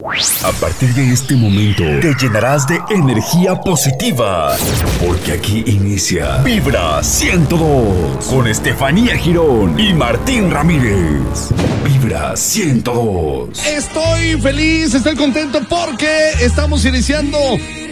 A partir de este momento te llenarás de energía positiva, porque aquí inicia Vibra 102 con Estefanía Girón y Martín Ramírez. Vibra 102. Estoy feliz, estoy contento porque estamos iniciando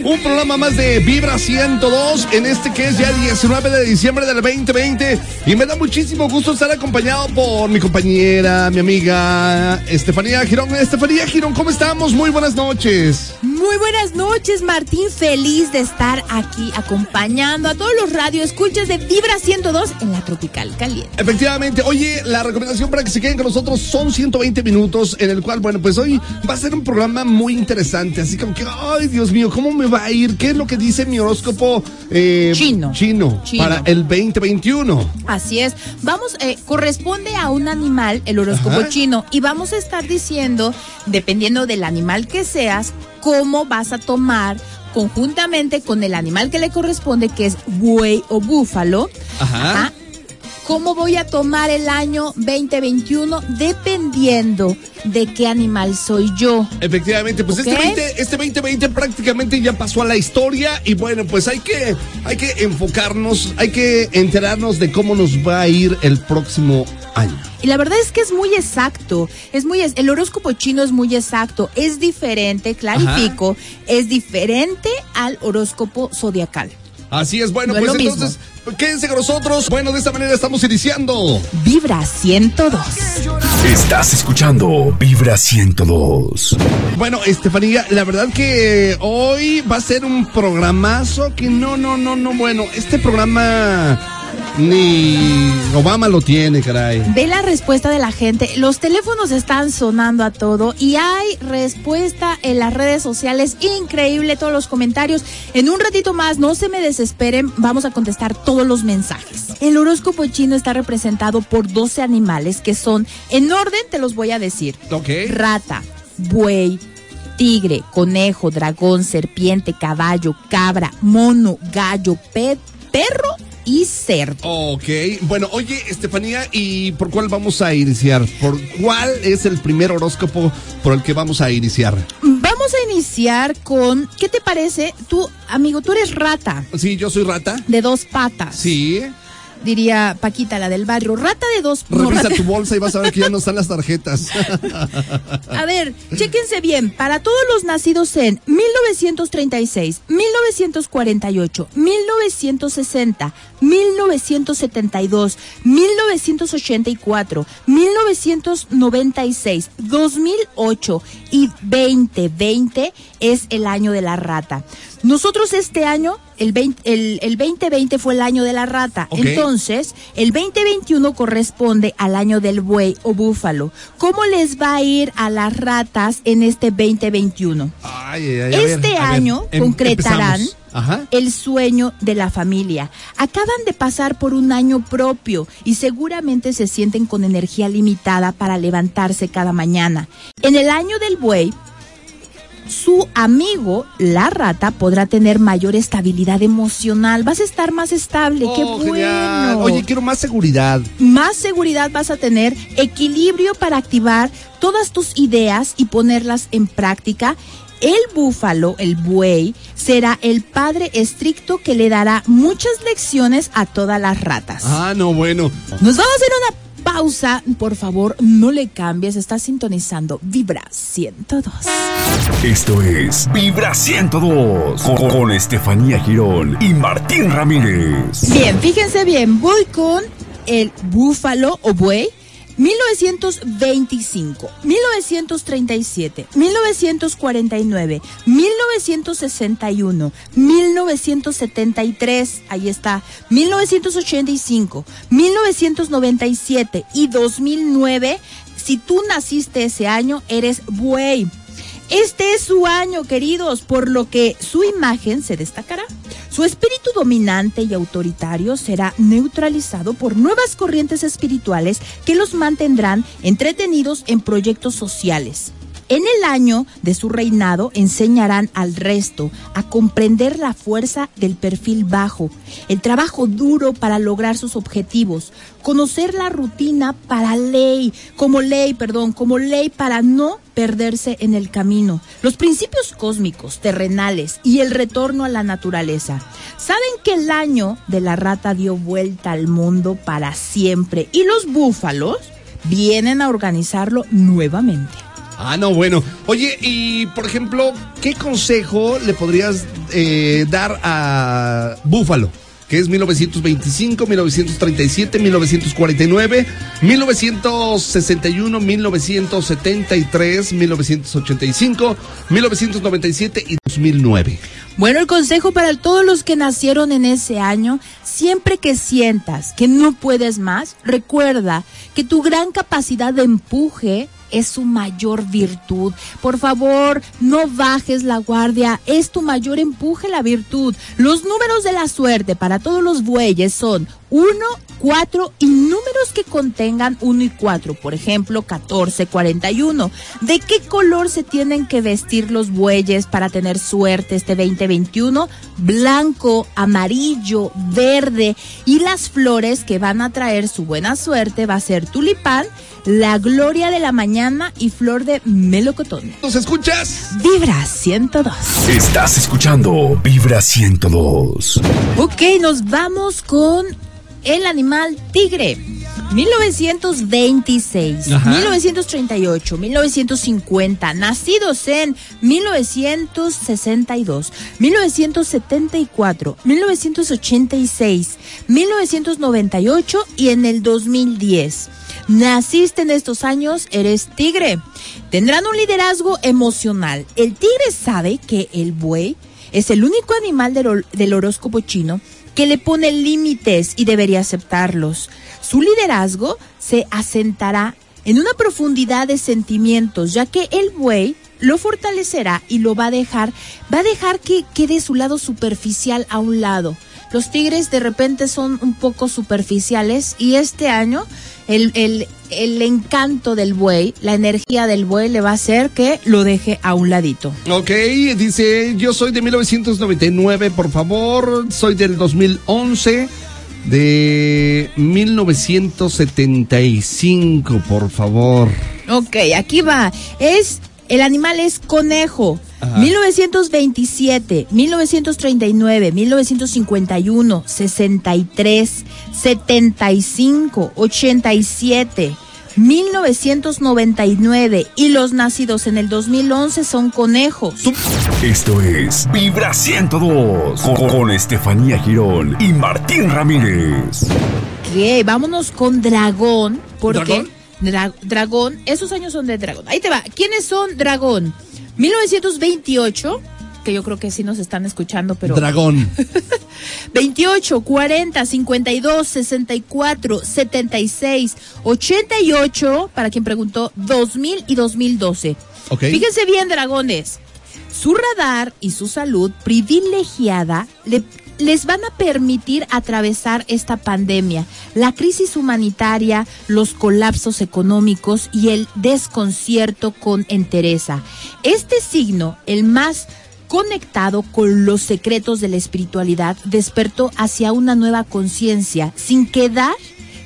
un programa más de Vibra 102 en este que es ya el 19 de diciembre del 2020 y me da muchísimo gusto estar acompañado por mi compañera, mi amiga Estefanía Girón. Estefanía Girón, ¿cómo estamos? Muy buenas noches. Muy buenas noches, Martín. Feliz de estar aquí acompañando a todos los radioescuchas de Vibra 102 en la Tropical Caliente. Efectivamente. Oye, la recomendación para que se queden con nosotros son 120 minutos, en el cual, bueno, pues hoy va a ser un programa muy interesante. Así como que, ay, Dios mío, ¿cómo me va a ir? ¿Qué es lo que dice mi horóscopo eh, chino. chino. para el 2021? Así es. Vamos, eh, corresponde a un animal, el horóscopo chino, y vamos a estar diciendo, dependiendo del animal que seas, cómo vas a tomar conjuntamente con el animal que le corresponde, que es buey o búfalo. Ajá. ¿Cómo voy a tomar el año 2021? Dependiendo de qué animal soy yo. Efectivamente, pues este, 20, este 2020 prácticamente ya pasó a la historia y bueno, pues hay que, hay que enfocarnos, hay que enterarnos de cómo nos va a ir el próximo año. Y la verdad es que es muy exacto, es muy el horóscopo chino es muy exacto, es diferente, clarifico, es diferente al horóscopo zodiacal. Así es, bueno, pues entonces quédense con nosotros. Bueno, de esta manera estamos iniciando. Vibra 102. Estás escuchando Vibra 102. Bueno, Estefanía, la verdad que hoy va a ser un programazo que no, no, no, no, bueno, este programa ni Obama lo tiene, caray. Ve la respuesta de la gente. Los teléfonos están sonando a todo y hay respuesta en las redes sociales. Increíble todos los comentarios. En un ratito más, no se me desesperen, vamos a contestar todos los mensajes. El horóscopo chino está representado por 12 animales que son, en orden te los voy a decir. Rata, buey, tigre, conejo, dragón, serpiente, caballo, cabra, mono, gallo, pet, perro y cerdo. Ok, bueno, oye, Estefanía, ¿y por cuál vamos a iniciar? ¿Por cuál es el primer horóscopo por el que vamos a iniciar? Vamos a iniciar con, ¿qué te parece? Tú, amigo, tú eres rata. Sí, yo soy rata. De dos patas. Sí diría Paquita, la del barrio. Rata de dos. Revisa tu bolsa y vas a ver que ya no están las tarjetas. a ver, chéquense bien. Para todos los nacidos en 1936, 1948, 1960, 1972, 1984, 1996, 2008 y 2020 es el año de la rata. Nosotros este año, el, el, 2020 fue el año de la rata. Entonces, el 2021 corresponde al año del buey o búfalo. ¿Cómo les va a ir a las ratas en este 2021? este año em, concretarán el sueño de la familia. Acaban de pasar por un año propio y seguramente se sienten con energía limitada para levantarse cada mañana. En el año del buey, su amigo, la rata, podrá tener mayor estabilidad emocional. Vas a estar más estable. ¡Qué oh, bueno! Oye, quiero más seguridad. Más seguridad vas a tener, equilibrio para activar todas tus ideas y ponerlas en práctica. El búfalo, el buey, será el padre estricto que le dará muchas lecciones a todas las ratas. Ah, no, bueno. Nos vamos a hacer una pausa, por favor, no le cambies, está sintonizando Vibra 102. Esto es Vibra 102 con, con Estefanía Girón y Martín Ramírez. Bien, fíjense bien, voy con el búfalo o buey 1925, 1937, 1949, 1961, 1973, ahí está, 1985, 1997 y 2009. Si tú naciste ese año, eres buey. Este es su año, queridos, por lo que su imagen se destacará. Su espíritu dominante y autoritario será neutralizado por nuevas corrientes espirituales que los mantendrán entretenidos en proyectos sociales. En el año de su reinado enseñarán al resto a comprender la fuerza del perfil bajo, el trabajo duro para lograr sus objetivos, conocer la rutina para ley, como ley, perdón, como ley para no perderse en el camino, los principios cósmicos, terrenales y el retorno a la naturaleza. Saben que el año de la rata dio vuelta al mundo para siempre y los búfalos vienen a organizarlo nuevamente. Ah, no, bueno. Oye, y por ejemplo, ¿qué consejo le podrías eh, dar a Búfalo? que es 1925, 1937, 1949, 1961, 1973, 1985, 1997 y 2009. Bueno, el consejo para todos los que nacieron en ese año, siempre que sientas que no puedes más, recuerda que tu gran capacidad de empuje es su mayor virtud. Por favor, no bajes la guardia, es tu mayor empuje la virtud. Los números de la suerte para todos los bueyes son 1, 4 y números que contengan 1 y 4, por ejemplo, 14, 41. ¿De qué color se tienen que vestir los bueyes para tener suerte este 2021? Blanco, amarillo, verde y las flores que van a traer su buena suerte va a ser tulipán, la gloria de la mañana y flor de melocotón. ¿Nos escuchas? Vibra 102. Estás escuchando Vibra 102. Ok, nos vamos con el animal tigre. 1926, 1938, 1950, nacidos en 1962, 1974, 1986, 1998 y en el 2010. Naciste en estos años, eres tigre. Tendrán un liderazgo emocional. El tigre sabe que el buey es el único animal del, del horóscopo chino que le pone límites y debería aceptarlos. Su liderazgo se asentará en una profundidad de sentimientos, ya que el buey lo fortalecerá y lo va a dejar, va a dejar que quede su lado superficial a un lado. Los tigres de repente son un poco superficiales y este año el, el, el encanto del buey, la energía del buey le va a hacer que lo deje a un ladito. Ok, dice, yo soy de 1999, por favor, soy del 2011, de 1975, por favor. Ok, aquí va, es, el animal es conejo. 1927, 1939, 1951, 63, 75, 87, 1999 y los nacidos en el 2011 son conejos. Esto es Vibra 102 con, con Estefanía Girón y Martín Ramírez. Ok, vámonos con dragón. Porque ¿Dragón? Dra- dragón, esos años son de dragón. Ahí te va. ¿Quiénes son dragón? 1928, que yo creo que sí nos están escuchando, pero... Dragón. 28, 40, 52, 64, 76, 88, para quien preguntó, 2000 y 2012. Ok. Fíjense bien, dragones. Su radar y su salud privilegiada le- les van a permitir atravesar esta pandemia, la crisis humanitaria, los colapsos económicos y el desconcierto con entereza. Este signo, el más conectado con los secretos de la espiritualidad, despertó hacia una nueva conciencia, sin quedar,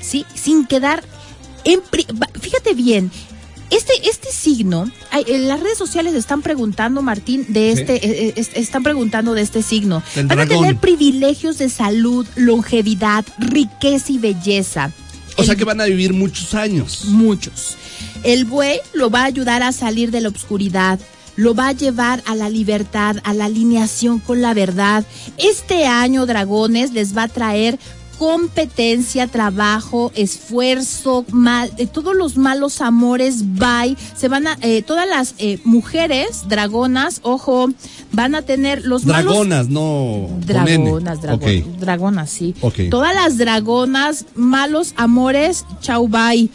sí, sin quedar en fíjate bien, este, este signo, en las redes sociales están preguntando, Martín, de este, eh, eh, es- están preguntando de este signo. Van a tener privilegios de salud, longevidad, riqueza y belleza. O sea El- que van a vivir muchos años. muchos. El buey lo va a ayudar a salir de la oscuridad, lo va a llevar a la libertad, a la alineación con la verdad. Este año, dragones, les va a traer competencia, trabajo, esfuerzo, mal, eh, todos los malos amores, bye, se van a, eh, todas las eh, mujeres dragonas, ojo, van a tener los malos Dragonas, no. con N. Dragonas, dragonas, dragonas, sí. Todas las dragonas, malos amores, chau bye.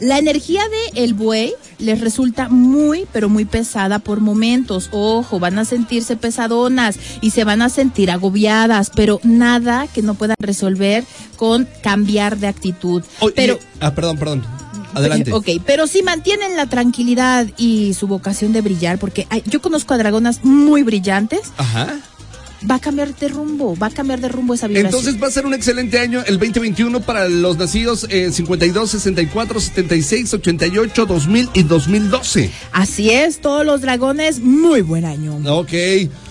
La energía de el buey les resulta muy, pero muy pesada por momentos. Ojo, van a sentirse pesadonas y se van a sentir agobiadas, pero nada que no puedan resolver con cambiar de actitud. Oye, pero Ah, perdón, perdón. Adelante. Ok, pero si mantienen la tranquilidad y su vocación de brillar, porque yo conozco a dragonas muy brillantes. Ajá va a cambiar de rumbo, va a cambiar de rumbo esa vibración. Entonces va a ser un excelente año el 2021 para los nacidos en 52, 64, 76, 88, 2000 y 2012. Así es, todos los dragones, muy buen año. Ok.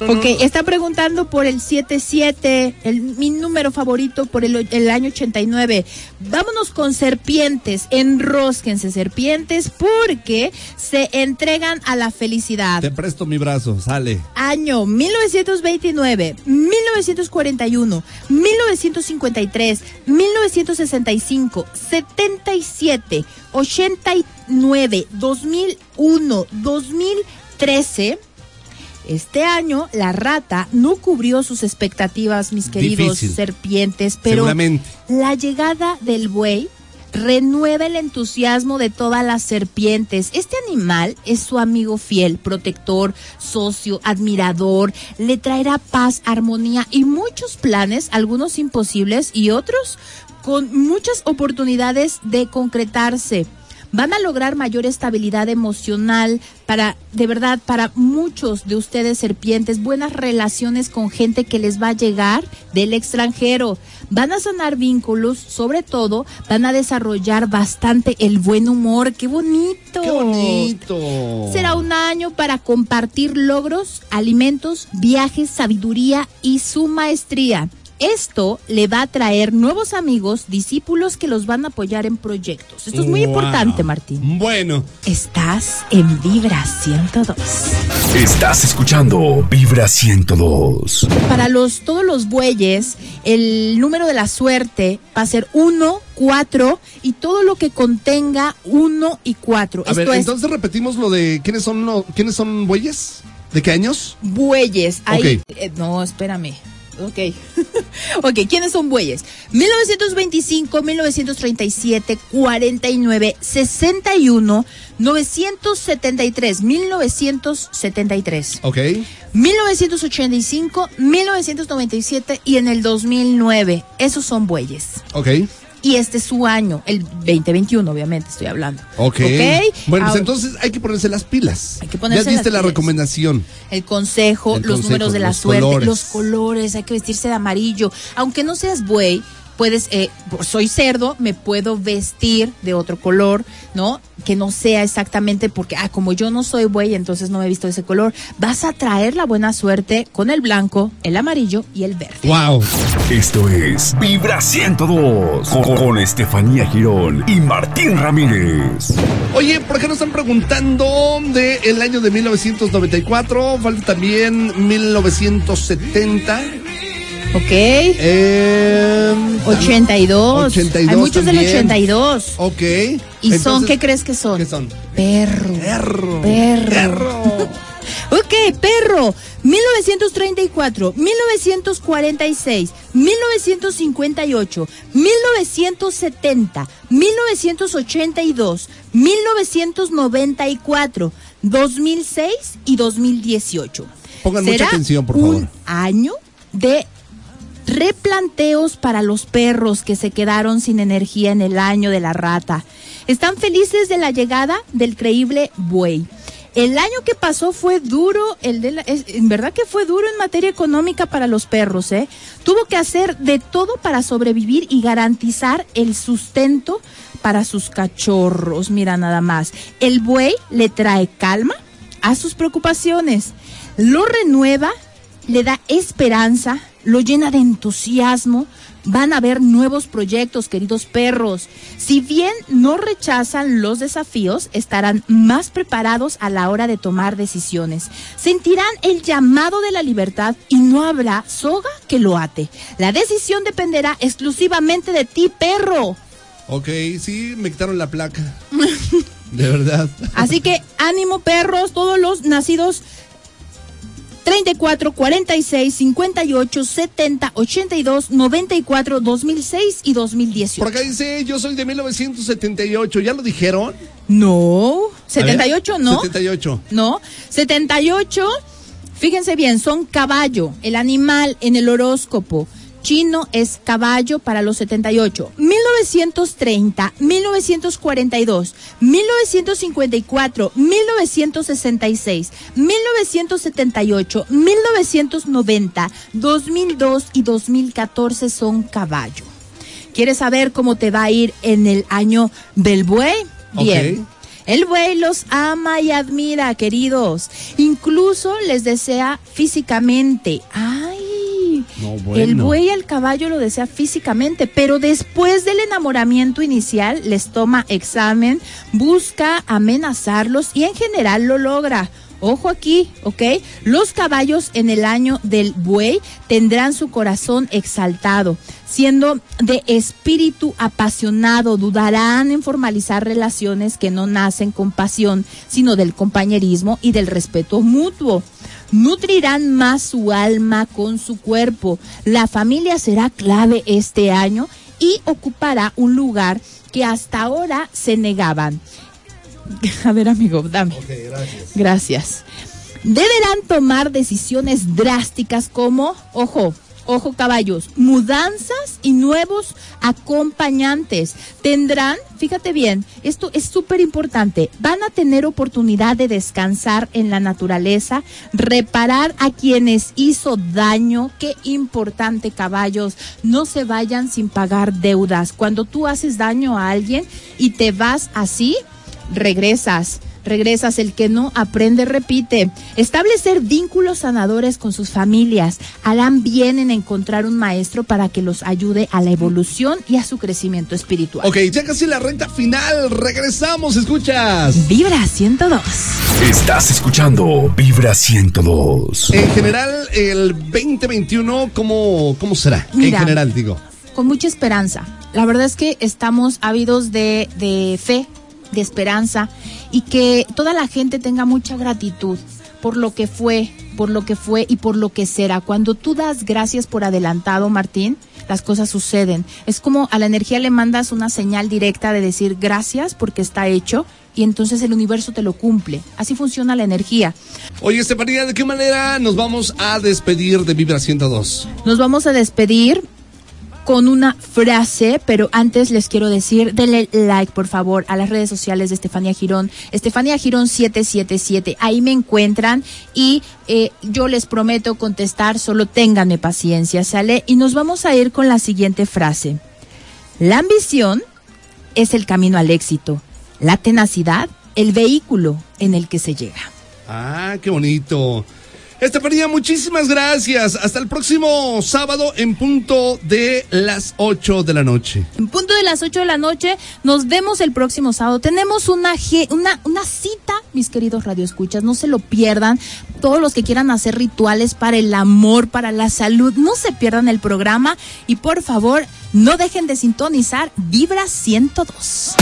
Ok, está preguntando por el 77, el, mi número favorito por el, el año 89. Vámonos con serpientes, enrosquense serpientes porque se entregan a la felicidad. Te presto mi brazo, sale. Año 1929. 1941, 1953, 1965, 77, 89, 2001, 2013. Este año la rata no cubrió sus expectativas, mis queridos serpientes, pero la llegada del buey renueva el entusiasmo de todas las serpientes. Este animal es su amigo fiel, protector, socio, admirador, le traerá paz, armonía y muchos planes, algunos imposibles y otros con muchas oportunidades de concretarse van a lograr mayor estabilidad emocional para, de verdad, para muchos de ustedes serpientes, buenas relaciones con gente que les va a llegar del extranjero. Van a sanar vínculos, sobre todo, van a desarrollar bastante el buen humor. ¡Qué bonito! ¡Qué bonito! Será un año para compartir logros, alimentos, viajes, sabiduría y su maestría. Esto le va a traer nuevos amigos, discípulos que los van a apoyar en proyectos. Esto es muy importante, Martín. Bueno. Estás en Vibra 102. Estás escuchando Vibra 102. Para los todos los bueyes, el número de la suerte va a ser 1, 4 y todo lo que contenga 1 y 4. A ver, entonces repetimos lo de quiénes son quiénes son bueyes? ¿De qué años? Bueyes. Ahí, eh, no, espérame. Ok. ok, ¿quiénes son bueyes? 1925, 1937, 49, 61, 973, 1973. Ok. 1985, 1997 y en el 2009. Esos son bueyes. Ok y este es su año, el 2021, obviamente estoy hablando. Ok. ¿Okay? Bueno, pues entonces hay que ponerse las pilas. Hay que ponerse ya diste la recomendación. El consejo, los números de la suerte, los colores, hay que vestirse de amarillo. Aunque no seas buey, puedes, eh, soy cerdo, me puedo vestir de otro color, ¿no? Que no sea exactamente porque, ah, como yo no soy buey, entonces no me he visto de ese color. Vas a traer la buena suerte con el blanco, el amarillo y el verde. ¡Wow! Esto es Vibra 102 con, con Estefanía Girón y Martín Ramírez. Oye, ¿por qué nos están preguntando del el año de 1994? Falta también 1970. Ok. Eh, 82. 82. Hay muchos del 82. Ok. ¿Y son qué crees que son? ¿Qué son? Perro. Perro. Perro. Perro. ok, perro. 1934, 1946, 1958, 1970, 1982, 1994, 2006 y 2018. Pongan mucha atención, por favor. Un año de replanteos para los perros que se quedaron sin energía en el año de la rata. Están felices de la llegada del creíble buey. El año que pasó fue duro, el de en verdad que fue duro en materia económica para los perros, ¿eh? Tuvo que hacer de todo para sobrevivir y garantizar el sustento para sus cachorros. Mira nada más. El buey le trae calma a sus preocupaciones, lo renueva, le da esperanza, lo llena de entusiasmo. Van a haber nuevos proyectos, queridos perros. Si bien no rechazan los desafíos, estarán más preparados a la hora de tomar decisiones. Sentirán el llamado de la libertad y no habrá soga que lo ate. La decisión dependerá exclusivamente de ti, perro. Ok, sí, me quitaron la placa. De verdad. Así que ánimo, perros, todos los nacidos 34 46 58 70 82 94 2006 y 2018. Por acá dice, yo soy de 1978, ¿ya lo dijeron? No, 78 no. 78. No, 78, fíjense bien, son caballo, el animal en el horóscopo chino es caballo para los 78. 1930, 1942, 1954, 1966, 1978, 1990, 2002 y 2014 son caballo. ¿Quieres saber cómo te va a ir en el año del buey? Bien. El buey los ama y admira, queridos. Incluso les desea físicamente. ¡Ay! El buey y el caballo lo desea físicamente, pero después del enamoramiento inicial les toma examen, busca amenazarlos y en general lo logra. Ojo aquí, ¿ok? Los caballos en el año del buey tendrán su corazón exaltado, siendo de espíritu apasionado, dudarán en formalizar relaciones que no nacen con pasión, sino del compañerismo y del respeto mutuo. Nutrirán más su alma con su cuerpo. La familia será clave este año y ocupará un lugar que hasta ahora se negaban. A ver, amigo, dame. gracias. Gracias. Deberán tomar decisiones drásticas como, ojo, ojo caballos, mudanzas y nuevos acompañantes. Tendrán, fíjate bien, esto es súper importante, van a tener oportunidad de descansar en la naturaleza, reparar a quienes hizo daño. Qué importante caballos, no se vayan sin pagar deudas. Cuando tú haces daño a alguien y te vas así, regresas. Regresas, el que no aprende, repite. Establecer vínculos sanadores con sus familias. Harán bien en encontrar un maestro para que los ayude a la evolución y a su crecimiento espiritual. Ok, ya casi la recta final. Regresamos, escuchas. Vibra 102. Estás escuchando Vibra 102. En general, el 2021, ¿cómo, cómo será? en general, digo. Con mucha esperanza. La verdad es que estamos ávidos de, de fe, de esperanza y que toda la gente tenga mucha gratitud por lo que fue, por lo que fue y por lo que será. Cuando tú das gracias por adelantado, Martín, las cosas suceden. Es como a la energía le mandas una señal directa de decir gracias porque está hecho y entonces el universo te lo cumple. Así funciona la energía. Oye, Estefanía, ¿de qué manera nos vamos a despedir de Vibra 102? Nos vamos a despedir con una frase, pero antes les quiero decir, denle like por favor a las redes sociales de Estefanía Girón, Estefanía Girón 777, ahí me encuentran y eh, yo les prometo contestar, solo ténganme paciencia, ¿sale? Y nos vamos a ir con la siguiente frase. La ambición es el camino al éxito, la tenacidad, el vehículo en el que se llega. Ah, qué bonito. Estefanía, muchísimas gracias. Hasta el próximo sábado en punto de las 8 de la noche. En punto de las 8 de la noche, nos vemos el próximo sábado. Tenemos una, una, una cita, mis queridos radioescuchas, no se lo pierdan. Todos los que quieran hacer rituales para el amor, para la salud, no se pierdan el programa y por favor, no dejen de sintonizar Vibra 102.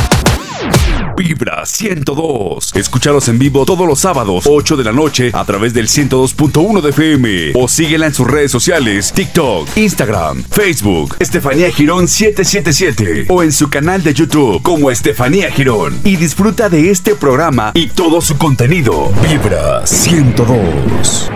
Vibra 102. Escúchalos en vivo todos los sábados, 8 de la noche, a través del 102.1 de FM. O síguela en sus redes sociales: TikTok, Instagram, Facebook, Estefanía Girón 777. O en su canal de YouTube como Estefanía Girón. Y disfruta de este programa y todo su contenido. Vibra 102.